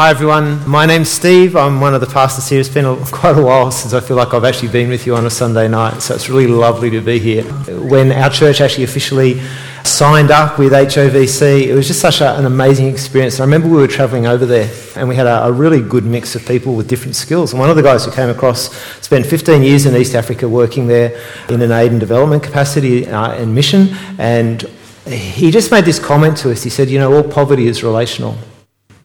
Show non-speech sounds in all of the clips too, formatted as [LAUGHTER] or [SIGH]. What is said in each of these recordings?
Hi everyone, my name's Steve. I'm one of the pastors here. It's been a, quite a while since I feel like I've actually been with you on a Sunday night, so it's really lovely to be here. When our church actually officially signed up with HOVC, it was just such a, an amazing experience. I remember we were travelling over there and we had a, a, really good mix of people with different skills. And one of the guys who came across spent 15 years in East Africa working there in an aid and development capacity uh, and mission, and he just made this comment to us. He said, You know, all poverty is relational.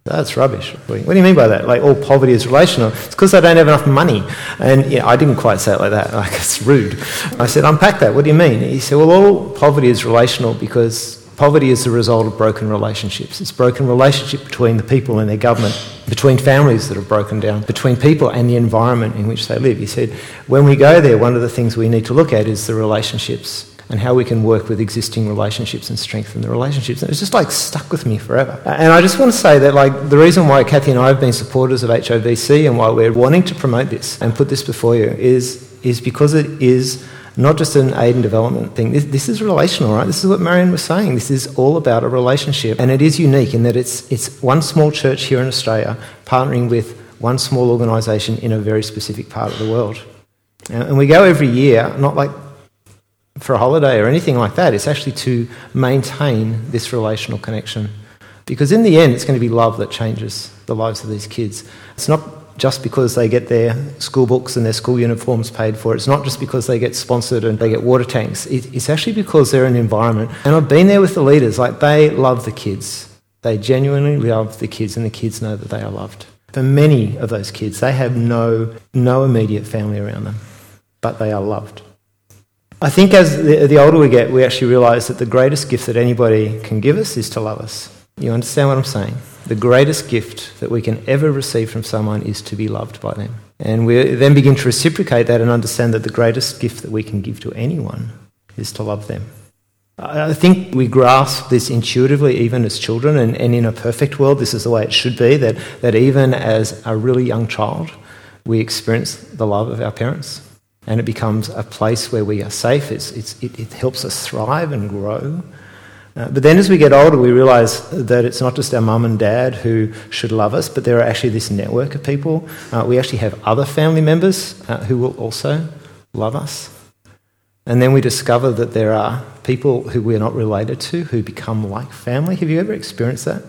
That's rubbish. What do you mean by that? Like all poverty is relational. It's because they don't have enough money. And yeah, I didn't quite say it like that. [LAUGHS] Like it's rude. I said, unpack that. What do you mean? He said, well, all poverty is relational because poverty is the result of broken relationships. It's broken relationship between the people and their government, between families that have broken down, between people and the environment in which they live. He said, when we go there, one of the things we need to look at is the relationships and how we can work with existing relationships and strengthen the relationships. And it's just like stuck with me forever. And I just want to say that like the reason why Kathy and I have been supporters of HOVC and why we're wanting to promote this and put this before you is, is because it is not just an aid and development thing. This, this, is relational, right? This is what Marion was saying. This is all about a relationship. And it is unique in that it's, it's one small church here in Australia partnering with one small organisation in a very specific part of the world. And we go every year, not like for a holiday or anything like that. It's actually to maintain this relational connection. Because in the end, it's going to be love that changes the lives of these kids. It's not just because they get their school books and their school uniforms paid for. It's not just because they get sponsored and they get water tanks. It's actually because they're in an environment. And I've been there with the leaders, like they love the kids. They genuinely love the kids, and the kids know that they are loved. For many of those kids, they have no, no immediate family around them, but they are loved. I think as the, the older we get, we actually realise that the greatest gift that anybody can give us is to love us. You understand what I'm saying? The greatest gift that we can ever receive from someone is to be loved by them. And we then begin to reciprocate that and understand that the greatest gift that we can give to anyone is to love them. I think we grasp this intuitively even as children, and, and in a perfect world, this is the way it should be that, that even as a really young child, we experience the love of our parents and it becomes a place where we are safe. It's, it's, it, it, helps us thrive and grow. Uh, but then as we get older, we realise that it's not just our mum and dad who should love us, but there are actually this network of people. Uh, we actually have other family members uh, who will also love us. And then we discover that there are people who we're not related to who become like family. Have you ever experienced that?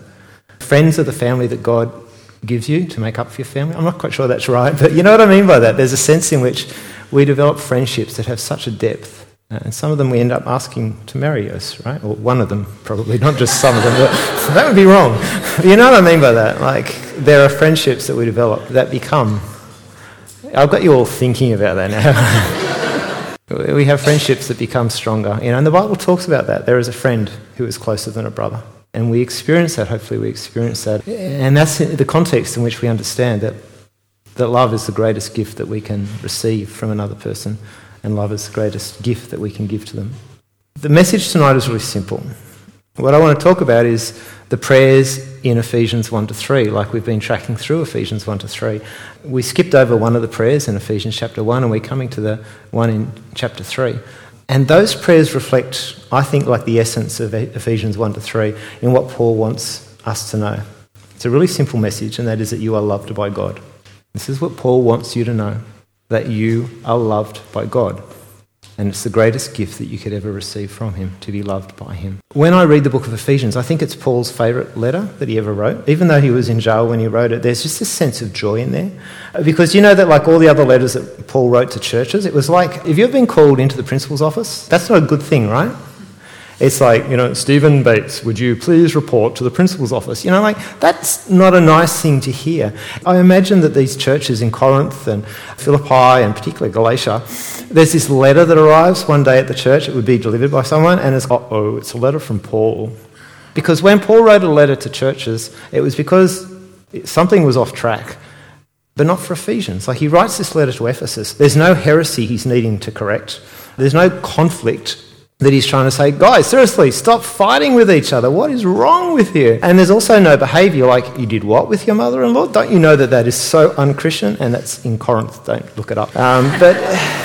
Friends are the family that God gives you to make up for your family. I'm not quite sure that's right, but you know what I mean by that. There's a sense in which we develop friendships that have such a depth. Uh, and some of them we end up asking to marry us, right? Or one of them, probably, not just some of them. [LAUGHS] That would be wrong. You know what I mean by that? Like, there are friendships that we develop that become. I've got you all thinking about that now. [LAUGHS] we have friendships that become stronger. You know, and the Bible talks about that. There is a friend who is closer than a brother. And we experience that, hopefully, we experience that. And that's the context in which we understand that that love is the greatest gift that we can receive from another person, and love is the greatest gift that we can give to them. The message tonight is really simple. What I want to talk about is the prayers in Ephesians 1 to 3, like we've been tracking through Ephesians 1 to 3. We skipped over one of the prayers in Ephesians chapter 1, and we're coming to the one in chapter 3. And those prayers reflect, I think, like the essence of Ephesians 1 to 3 in what Paul wants us to know. It's a really simple message, and that is that you are loved by God. This is what Paul wants you to know that you are loved by God. And it's the greatest gift that you could ever receive from him, to be loved by him. When I read the book of Ephesians, I think it's Paul's favourite letter that he ever wrote. Even though he was in jail when he wrote it, there's just a sense of joy in there. Because you know that, like all the other letters that Paul wrote to churches, it was like, if you've been called into the principal's office, that's not a good thing, right? It's like, you know, Stephen Bates, would you please report to the principal's office? You know, like, that's not a nice thing to hear. I imagine that these churches in Corinth and Philippi and particularly Galatia, there's this letter that arrives one day at the church. It would be delivered by someone, and it's, oh, it's a letter from Paul. Because when Paul wrote a letter to churches, it was because something was off track but not for Ephesians. Like he writes this letter to Ephesus. There's no heresy he's needing to correct. There's no conflict that he's trying to say, guys, seriously, stop fighting with each other. What is wrong with you? And there's also no behavior like, you did what with your mother in law? Don't you know that that is so unchristian? And that's in Corinth, don't look it up. Um, but [SIGHS]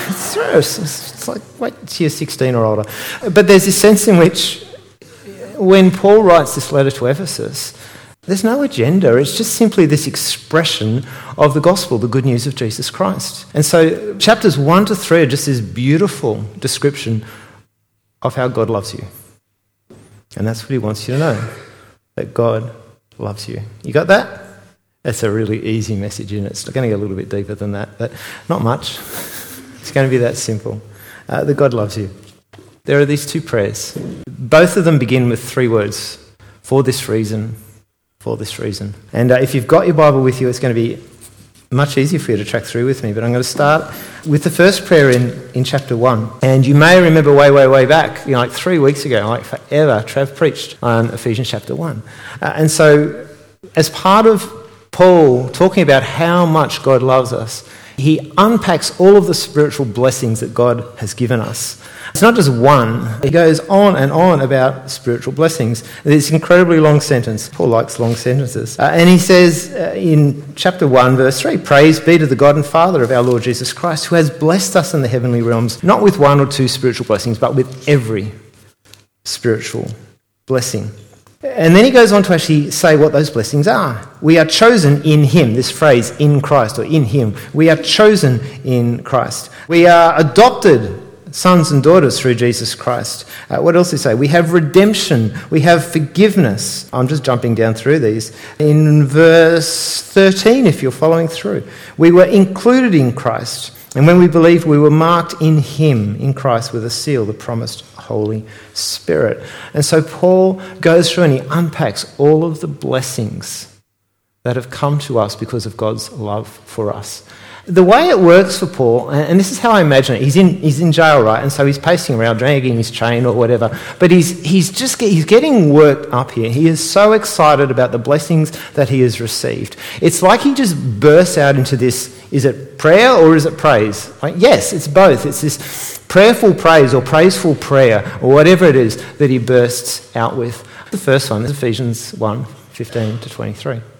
it's serious. It's like, wait till you're 16 or older. But there's this sense in which, when Paul writes this letter to Ephesus, There's no agenda. It's just simply this expression of the gospel, the good news of Jesus Christ. And so, chapters 1 to 3 are just this beautiful description of how God loves you. And that's what he wants you to know that God loves you. You got that? That's a really easy message, and it's going to get a little bit deeper than that, but not much. it's going to be that simple. Uh, that God loves you. There are these two prayers. Both of them begin with three words for this reason, for this reason. And uh, if you've got your Bible with you, it's going to be much easier for you to track through with me. But I'm going to start with the first prayer in, in chapter 1. And you may remember way, way, way back, you know, like three weeks ago, like forever, Trav preached on Ephesians chapter 1. Uh, and so, as part of Paul talking about how much God loves us, he unpacks all of the spiritual blessings that God has given us. It's not just one, he goes on and on about spiritual blessings. It's an incredibly long sentence. Paul likes long sentences. Uh, and he says uh, in chapter 1, verse 3 Praise be to the God and Father of our Lord Jesus Christ, who has blessed us in the heavenly realms, not with one or two spiritual blessings, but with every spiritual blessing. And then he goes on to actually say what those blessings are. We are chosen in him, this phrase, in Christ or in him. We are chosen in Christ. We are adopted sons and daughters through Jesus Christ. Uh, what else do he say? We have redemption, we have forgiveness. I'm just jumping down through these. In verse 13, if you're following through, we were included in Christ. And when we believed, we were marked in Him, in Christ, with a seal, the promised Holy Spirit. And so Paul goes through and he unpacks all of the blessings that have come to us because of God's love for us. The way it works for Paul, and this is how I imagine it, he's in, he's in jail, right? And so he's pacing around, dragging his chain or whatever. But he's, he's just he's getting worked up here. He is so excited about the blessings that he has received. It's like he just bursts out into this is it prayer or is it praise? Like, yes, it's both. It's this prayerful praise or praiseful prayer or whatever it is that he bursts out with. The first one is Ephesians 1 15 to 23.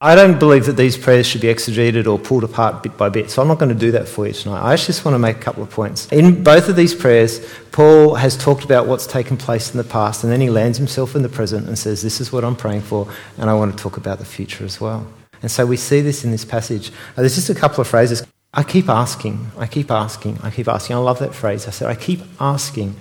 I don't believe that these prayers should be exegeted or pulled apart bit by bit, so I'm not going to do that for you tonight. I just want to make a couple of points. In both of these prayers, Paul has talked about what's taken place in the past, and then he lands himself in the present and says, This is what I'm praying for, and I want to talk about the future as well. And so we see this in this passage. There's just a couple of phrases. I keep asking, I keep asking, I keep asking. I love that phrase. I said, I keep asking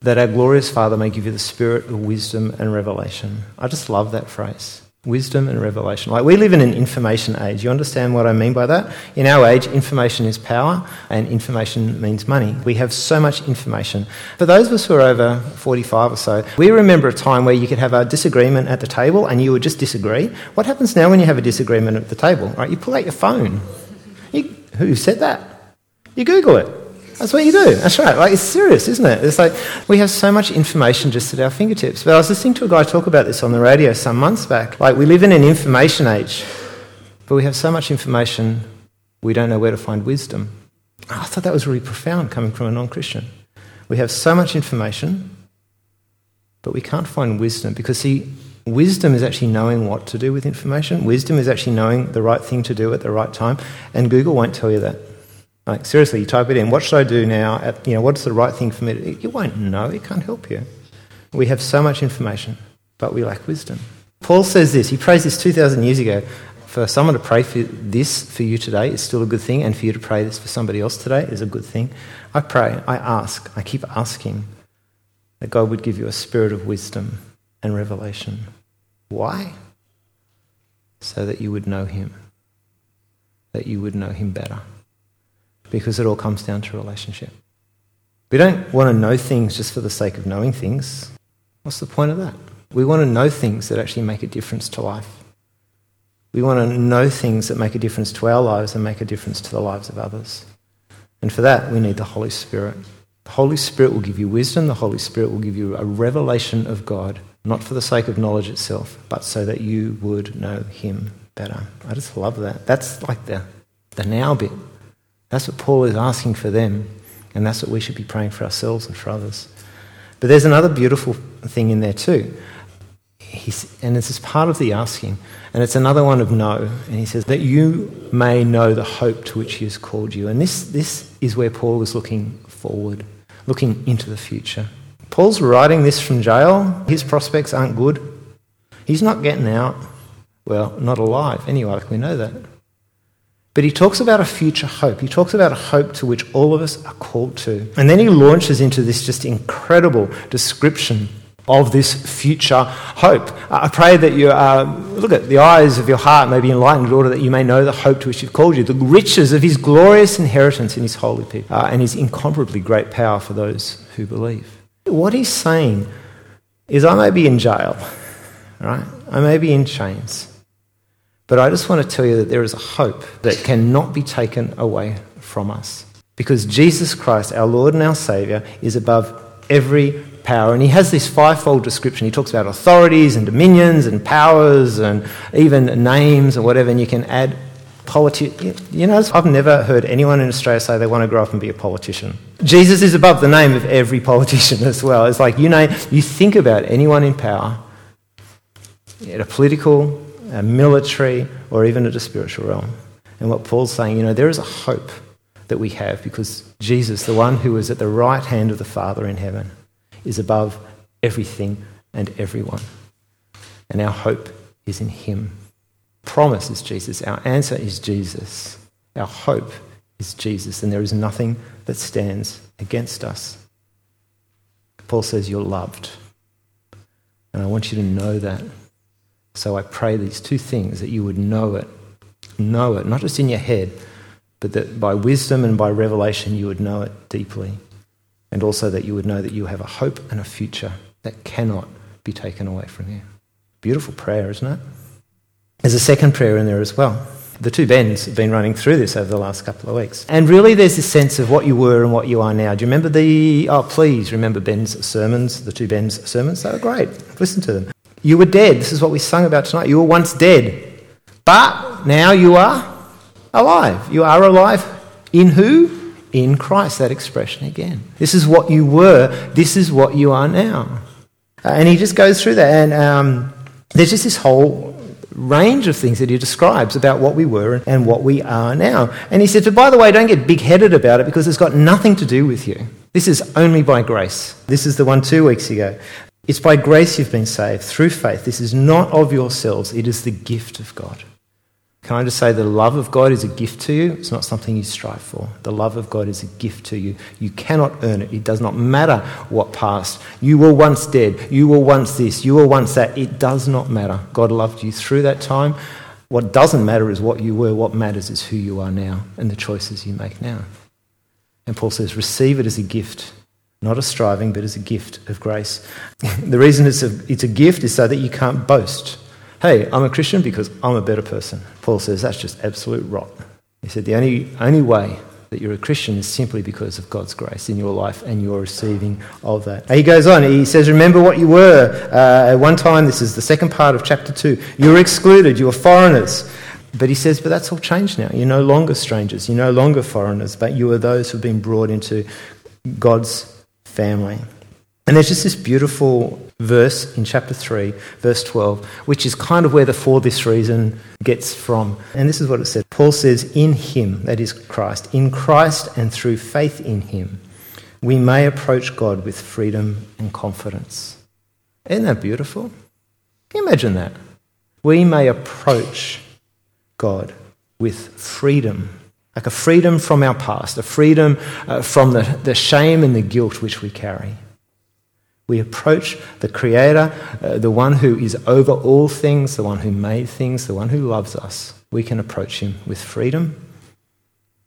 that our glorious Father may give you the spirit of wisdom and revelation. I just love that phrase wisdom and revelation. Like we live in an information age. You understand what I mean by that? In our age, information is power and information means money. We have so much information. For those of us who are over 45 or so, we remember a time where you could have a disagreement at the table and you would just disagree. What happens now when you have a disagreement at the table? Right? You pull out your phone. You, who said that? You Google it. That's what you do. That's right. Like, it's serious, isn't it? It's like we have so much information just at our fingertips. But I was listening to a guy talk about this on the radio some months back. Like, we live in an information age, but we have so much information, we don't know where to find wisdom. I thought that was really profound coming from a non Christian. We have so much information, but we can't find wisdom because, see, wisdom is actually knowing what to do with information. Wisdom is actually knowing the right thing to do at the right time, and Google won't tell you that. Like, seriously, you type it in, what should I do now? At, you know, what's the right thing for me to do? You won't know, it can't help you. We have so much information, but we lack wisdom. Paul says this, he prays this 2,000 years ago. For someone to pray for this for you today is still a good thing, and for you to pray this for somebody else today is a good thing. I pray, I ask, I keep asking that God would give you a spirit of wisdom and revelation. Why? So that you would know Him, that you would know Him better because it all comes down to relationship. We don't want to know things just for the sake of knowing things. What's the point of that? We want to know things that actually make a difference to life. We want to know things that make a difference to our lives and make a difference to the lives of others. And for that, we need the Holy Spirit. The Holy Spirit will give you wisdom, the Holy Spirit will give you a revelation of God, not for the sake of knowledge itself, but so that you would know Him better. I just love that. That's like the, the now bit. That's what Paul is asking for them, and that's what we should be praying for ourselves and for others. But there's another beautiful thing in there too. He's, and this is part of the asking, and it's another one of no. And he says, that you may know the hope to which he has called you. And this, this is where Paul is looking forward, looking into the future. Paul's writing this from jail. His prospects aren't good. He's not getting out. Well, not alive anyway, we know that. But he talks about a future hope. He talks about a hope to which all of us are called to. And then he launches into this just incredible description of this future hope. I pray that you uh, look at the eyes of your heart may be enlightened in order that you may know the hope to which he's called you, the riches of his glorious inheritance in his holy people, uh, and his incomparably great power for those who believe. What he's saying is, I may be in jail, right? I may be in chains. But I just want to tell you that there is a hope that cannot be taken away from us. Because Jesus Christ, our Lord and our Saviour, is above every power. And he has this fivefold description. He talks about authorities and dominions and powers and even names and whatever, and you can add politician. You know, I've never heard anyone in Australia say they want to grow up and be a politician. Jesus is above the name of every politician as well. It's like, you know, you think about anyone in power, at a political, a military, or even at a spiritual realm. And what Paul's saying, you know, there is a hope that we have because Jesus, the one who is at the right hand of the Father in heaven, is above everything and everyone. And our hope is in Him. Promise is Jesus. Our answer is Jesus. Our hope is Jesus. And there is nothing that stands against us. Paul says, You're loved. And I want you to know that. So I pray these two things that you would know it, know it, not just in your head, but that by wisdom and by revelation you would know it deeply. And also that you would know that you have a hope and a future that cannot be taken away from you. Beautiful prayer, isn't it? There's a second prayer in there as well. The two Bens have been running through this over the last couple of weeks. And really, there's this sense of what you were and what you are now. Do you remember the. Oh, please remember Ben's sermons, the two Ben's sermons? They were great. Listen to them. You were dead. This is what we sung about tonight. You were once dead. But now you are alive. You are alive in who? In Christ. That expression again. This is what you were. This is what you are now. Uh, and he just goes through that. And um, there's just this whole range of things that he describes about what we were and what we are now. And he said, but by the way, don't get big headed about it because it's got nothing to do with you. This is only by grace. This is the one two weeks ago. It's by grace you've been saved through faith. This is not of yourselves, it is the gift of God. Can I just say the love of God is a gift to you? It's not something you strive for. The love of God is a gift to you. You cannot earn it. It does not matter what past. You were once dead. You were once this. You were once that. It does not matter. God loved you through that time. What doesn't matter is what you were. What matters is who you are now and the choices you make now. And Paul says, receive it as a gift not a striving, but as a gift of grace. [LAUGHS] the reason it's a, it's a gift is so that you can't boast. Hey, I'm a Christian because I'm a better person. Paul says that's just absolute rot. He said the only, only way that you're a Christian is simply because of God's grace in your life and your receiving of that. He goes on, he says, Remember what you were. Uh, at one time, this is the second part of chapter 2. You were excluded, you were foreigners. But he says, But that's all changed now. You're no longer strangers, you're no longer foreigners, but you are those who have been brought into God's family. And there's just this beautiful verse in chapter 3, verse 12, which is kind of where the for this reason gets from. And this is what it says Paul says, In him, that is Christ, in Christ and through faith in him, we may approach God with freedom and confidence. Isn't that beautiful? Can you imagine that? We may approach God with freedom like a freedom from our past, a freedom uh, from the, the shame and the guilt which we carry. We approach the Creator, uh, the one who is over all things, the one who made things, the one who loves us. We can approach Him with freedom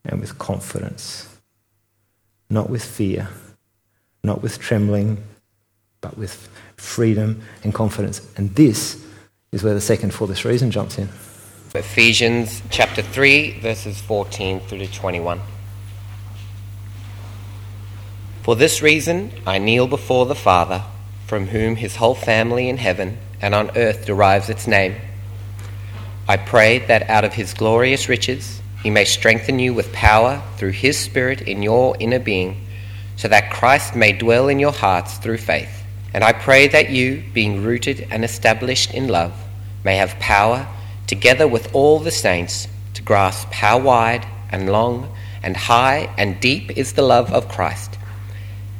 and with confidence, not with fear, not with trembling, but with freedom and confidence. And this is where the second for this reason jumps in. Ephesians chapter 3, verses 14 through to 21. For this reason I kneel before the Father, from whom his whole family in heaven and on earth derives its name. I pray that out of his glorious riches he may strengthen you with power through his Spirit in your inner being, so that Christ may dwell in your hearts through faith. And I pray that you, being rooted and established in love, may have power together with all the saints, to grasp how wide and long and high and deep is the love of Christ,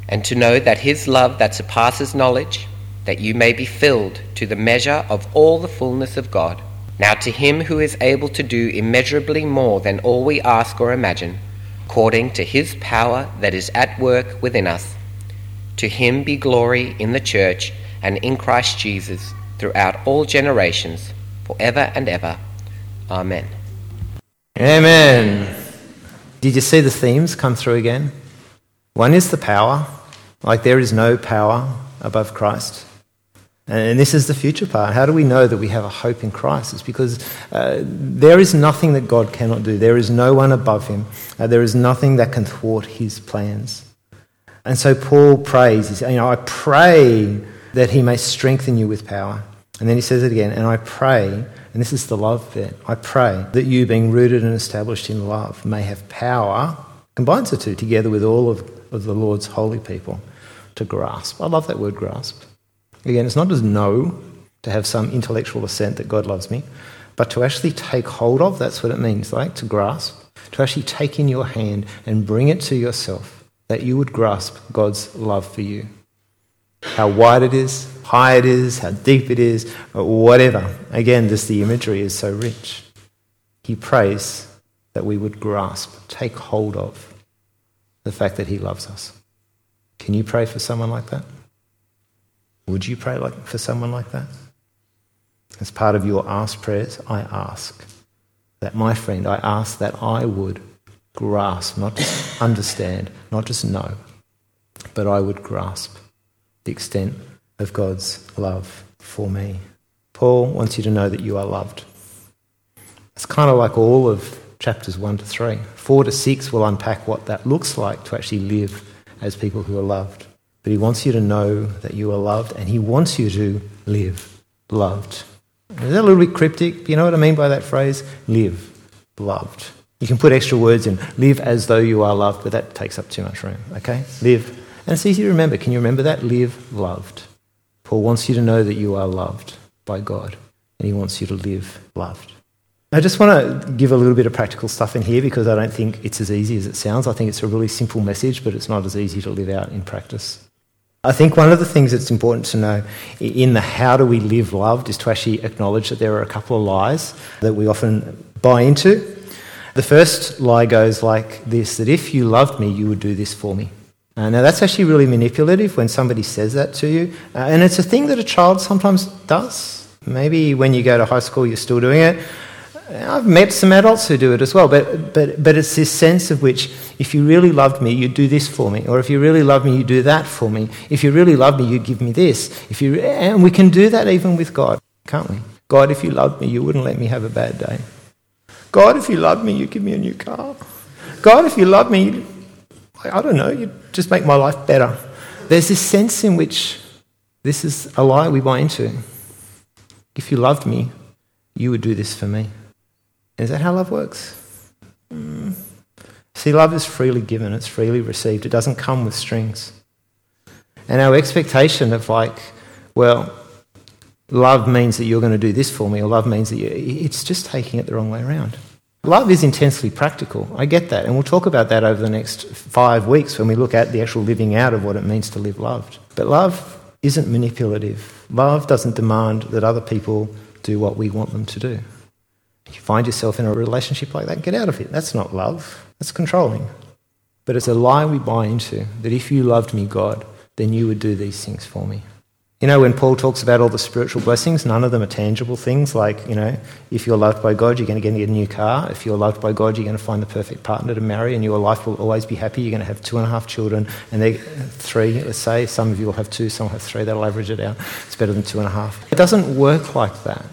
and to know that his love that surpasses knowledge, that you may be filled to the measure of all the fullness of God. Now to him who is able to do immeasurably more than all we ask or imagine, according to his power that is at work within us, to him be glory in the church and in Christ Jesus throughout all generations, forever and ever. Amen. Amen. Did you see the themes come through again? One is the power, like there is no power above Christ. And this is the future part. How do we know that we have a hope in Christ? It's because uh, there is nothing that God cannot do. There is no one above him. Uh, there is nothing that can thwart his plans. And so Paul prays, you know, I pray that he may strengthen you with power. And then he says it again, and I pray, and this is the love bit, I pray that you, being rooted and established in love, may have power, combines the two together with all of, of the Lord's holy people, to grasp. I love that word grasp Again, it's not just know, to have some intellectual assent that God loves me, but to actually take hold of, that's what it means, like to grasp, to actually take in your hand and bring it to yourself, that you would grasp God's love for you. How wide it is, high it is, how deep it is, whatever. Again, just the imagery is so rich. He prays that we would grasp, take hold of the fact that He loves us. Can you pray for someone like that? Would you pray like, for someone like that? As part of your ask prayers, I ask that my friend, I ask that I would grasp, not just understand, not just know, but I would grasp the extent of God's love for me. Paul wants you to know that you are loved. It's kind of like all of chapters 1 to 3. 4 to 6 will unpack what that looks like to actually live as people who are loved. But he wants you to know that you are loved and he wants you to live loved. Is that a little bit cryptic? You know what I mean by that phrase? Live loved. You can put extra words in. Live as though you are loved, but that takes up too much room. Okay? Live. And it's easy to remember. Can you remember that? Live loved. Paul wants you to know that you are loved by God, and he wants you to live loved. I just want to give a little bit of practical stuff in here because I don't think it's as easy as it sounds. I think it's a really simple message, but it's not as easy to live out in practice. I think one of the things that's important to know in the how do we live loved is to actually acknowledge that there are a couple of lies that we often buy into. The first lie goes like this that if you loved me, you would do this for me. Uh, now, that's actually really manipulative when somebody says that to you. Uh, and it's a thing that a child sometimes does. Maybe when you go to high school, you're still doing it. I've met some adults who do it as well, but, but, but it's this sense of which, if you really loved me, you'd do this for me. Or if you really love me, you'd do that for me. If you really love me, you'd give me this. If you, and we can do that even with God, can't we? God, if you loved me, you wouldn't let me have a bad day. God, if you loved me, you'd give me a new car. God, if you loved me, I don't know, you'd just make my life better. There's this sense in which this is a lie we buy into. If you loved me, you would do this for me. Is that how love works? Mm. See, love is freely given, it's freely received, it doesn't come with strings. And our expectation of, like, well, love means that you're going to do this for me, or love means that you, it's just taking it the wrong way around. Love is intensely practical. I get that. And we'll talk about that over the next five weeks when we look at the actual living out of what it means to live loved. But love isn't manipulative. Love doesn't demand that other people do what we want them to do. If you find yourself in a relationship like that, get out of it. That's not love, that's controlling. But it's a lie we buy into that if you loved me, God, then you would do these things for me. You know, when Paul talks about all the spiritual blessings, none of them are tangible things like, you know, if you're loved by God, you're going to get a new car. If you're loved by God, you're going to find the perfect partner to marry and your life will always be happy. You're going to have two and a half children and they three, let's say. Some of you will have two, some will have three. That'll average it out. It's better than two and a half. It doesn't work like that.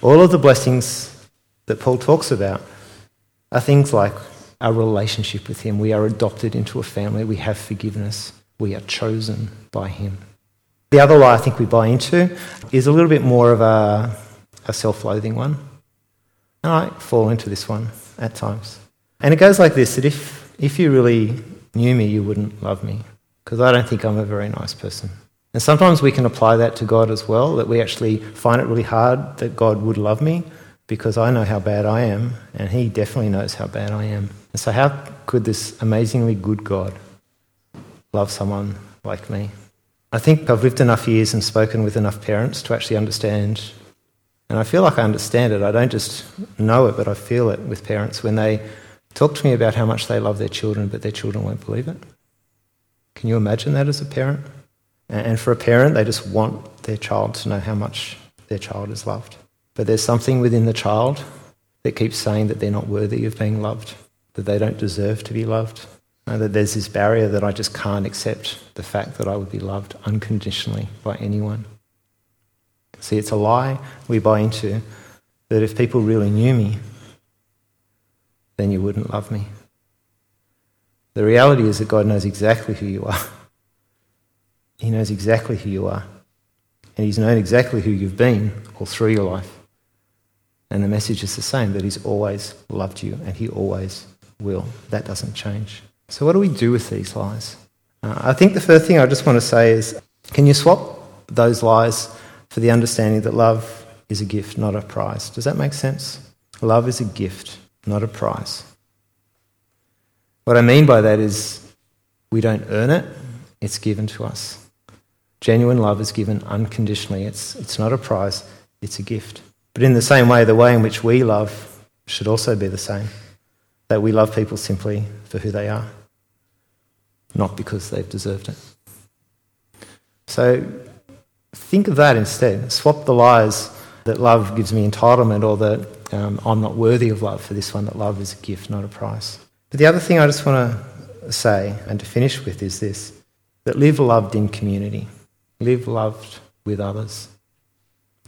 All of the blessings that Paul talks about are things like our relationship with Him. We are adopted into a family, we have forgiveness, we are chosen by Him. The other lie I think we buy into is a little bit more of a, a self loathing one. And I fall into this one at times. And it goes like this that if, if you really knew me, you wouldn't love me, because I don't think I'm a very nice person. And sometimes we can apply that to God as well, that we actually find it really hard that God would love me because I know how bad I am, and He definitely knows how bad I am. And so, how could this amazingly good God love someone like me? I think I've lived enough years and spoken with enough parents to actually understand And I feel like I understand it. I don't just know it, but I feel it with parents when they talk to me about how much they love their children, but their children won't believe it. Can you imagine that as a parent? And for a parent, they just want their child to know how much their child is loved. But there's something within the child that keeps saying that they're not worthy of being loved, that they don't deserve to be loved, that there's this barrier that I just can't accept the fact that I would be loved unconditionally by anyone. See, it's a lie we buy into that if people really knew me, then you wouldn't love me. The reality is that God knows exactly who you are. [LAUGHS] He knows exactly who you are. And He's known exactly who you've been all through your life. And the message is the same that He's always loved you and He always will. That doesn't change. So, what do we do with these lies? Uh, I think the first thing I just want to say is can you swap those lies for the understanding that love is a gift, not a prize? Does that make sense? Love is a gift, not a prize. What I mean by that is we don't earn it, it's given to us. Genuine love is given unconditionally. It's, it's not a prize, it's a gift. But in the same way, the way in which we love should also be the same that we love people simply for who they are, not because they've deserved it. So think of that instead. Swap the lies that love gives me entitlement or that um, I'm not worthy of love for this one, that love is a gift, not a price. But the other thing I just want to say and to finish with is this that live loved in community, live loved with others.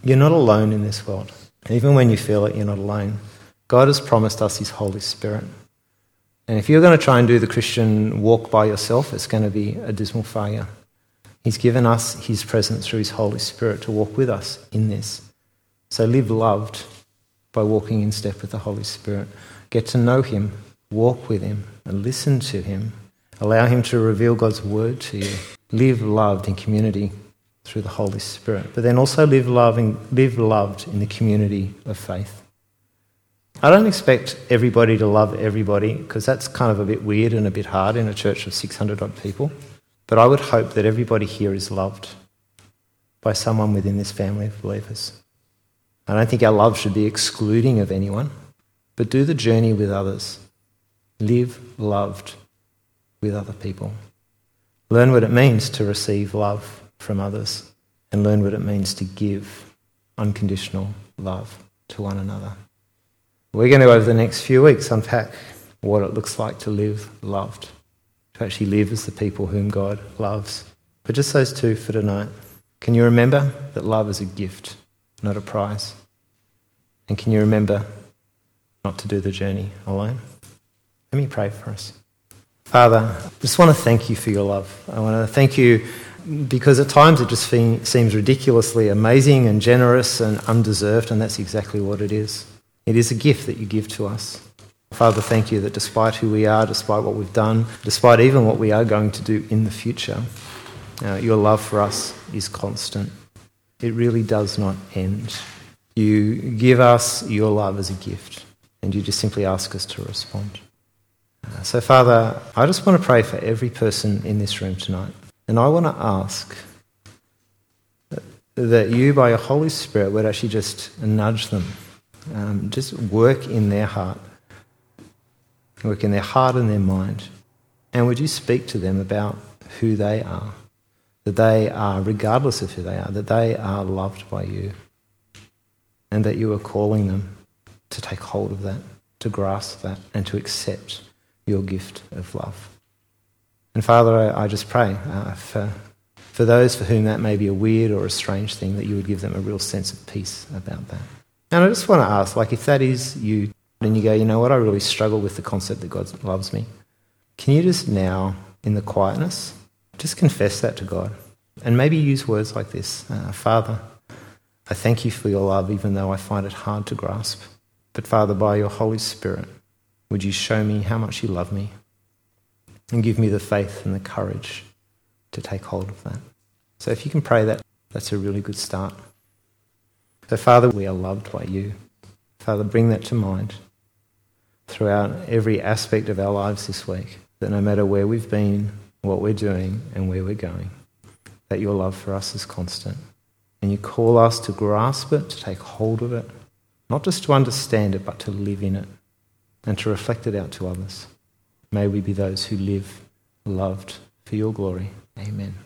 You're not alone in this world. Even when you feel it, you're not alone. God has promised us His Holy Spirit. And if you're going to try and do the Christian walk by yourself, it's going to be a dismal failure. He's given us His presence through His Holy Spirit to walk with us in this. So live loved by walking in step with the Holy Spirit. Get to know Him, walk with Him, and listen to Him. Allow Him to reveal God's word to you. Live loved in community through the Holy Spirit, but then also live, loving, live loved in the community of faith. I don't expect everybody to love everybody because that's kind of a bit weird and a bit hard in a church of 600 odd people. But I would hope that everybody here is loved by someone within this family of believers. I don't think our love should be excluding of anyone, but do the journey with others. Live loved with other people. Learn what it means to receive love from others and learn what it means to give unconditional love to one another. We're going to, over the next few weeks, unpack what it looks like to live loved to actually live as the people whom God loves. But just those two for tonight. Can you remember that love is a gift, not a prize? And can you remember not to do the journey alone? Let me pray for us. Father, I just want to thank you for your love. I want to thank you because at times it just seems ridiculously amazing and generous and undeserved, and that's exactly what it is. It is a gift that you give to us. Father, thank you that despite who we are, despite what we've done, despite even what we are going to do in the future, uh, your love for us is constant. It really does not end. You give us your love as a gift, and you just simply ask us to respond. Uh, so, Father, I just want to pray for every person in this room tonight. And I want to ask that you, by your Holy Spirit, would actually just nudge them, um, just work in their heart work in their heart and their mind. And would you speak to them about who they are? That they are, regardless of who they are, that they are loved by you. And that you are calling them to take hold of that, to grasp that, and to accept your gift of love. And Father, I, I just pray uh, for, for those for whom that may be a weird or a strange thing, that you would give them a real sense of peace about that. And I just want to ask, like, if that is you and you go, you know what, I really struggle with the concept that God loves me. Can you just now, in the quietness, just confess that to God? And maybe use words like this uh, Father, I thank you for your love, even though I find it hard to grasp. But Father, by your Holy Spirit, would you show me how much you love me and give me the faith and the courage to take hold of that? So if you can pray that, that's a really good start. So, Father, we are loved by you. Father, bring that to mind throughout every aspect of our lives this week. That no matter where we've been, what we're doing, and where we're going, that your love for us is constant. And you call us to grasp it, to take hold of it, not just to understand it, but to live in it and to reflect it out to others. May we be those who live loved for your glory. Amen.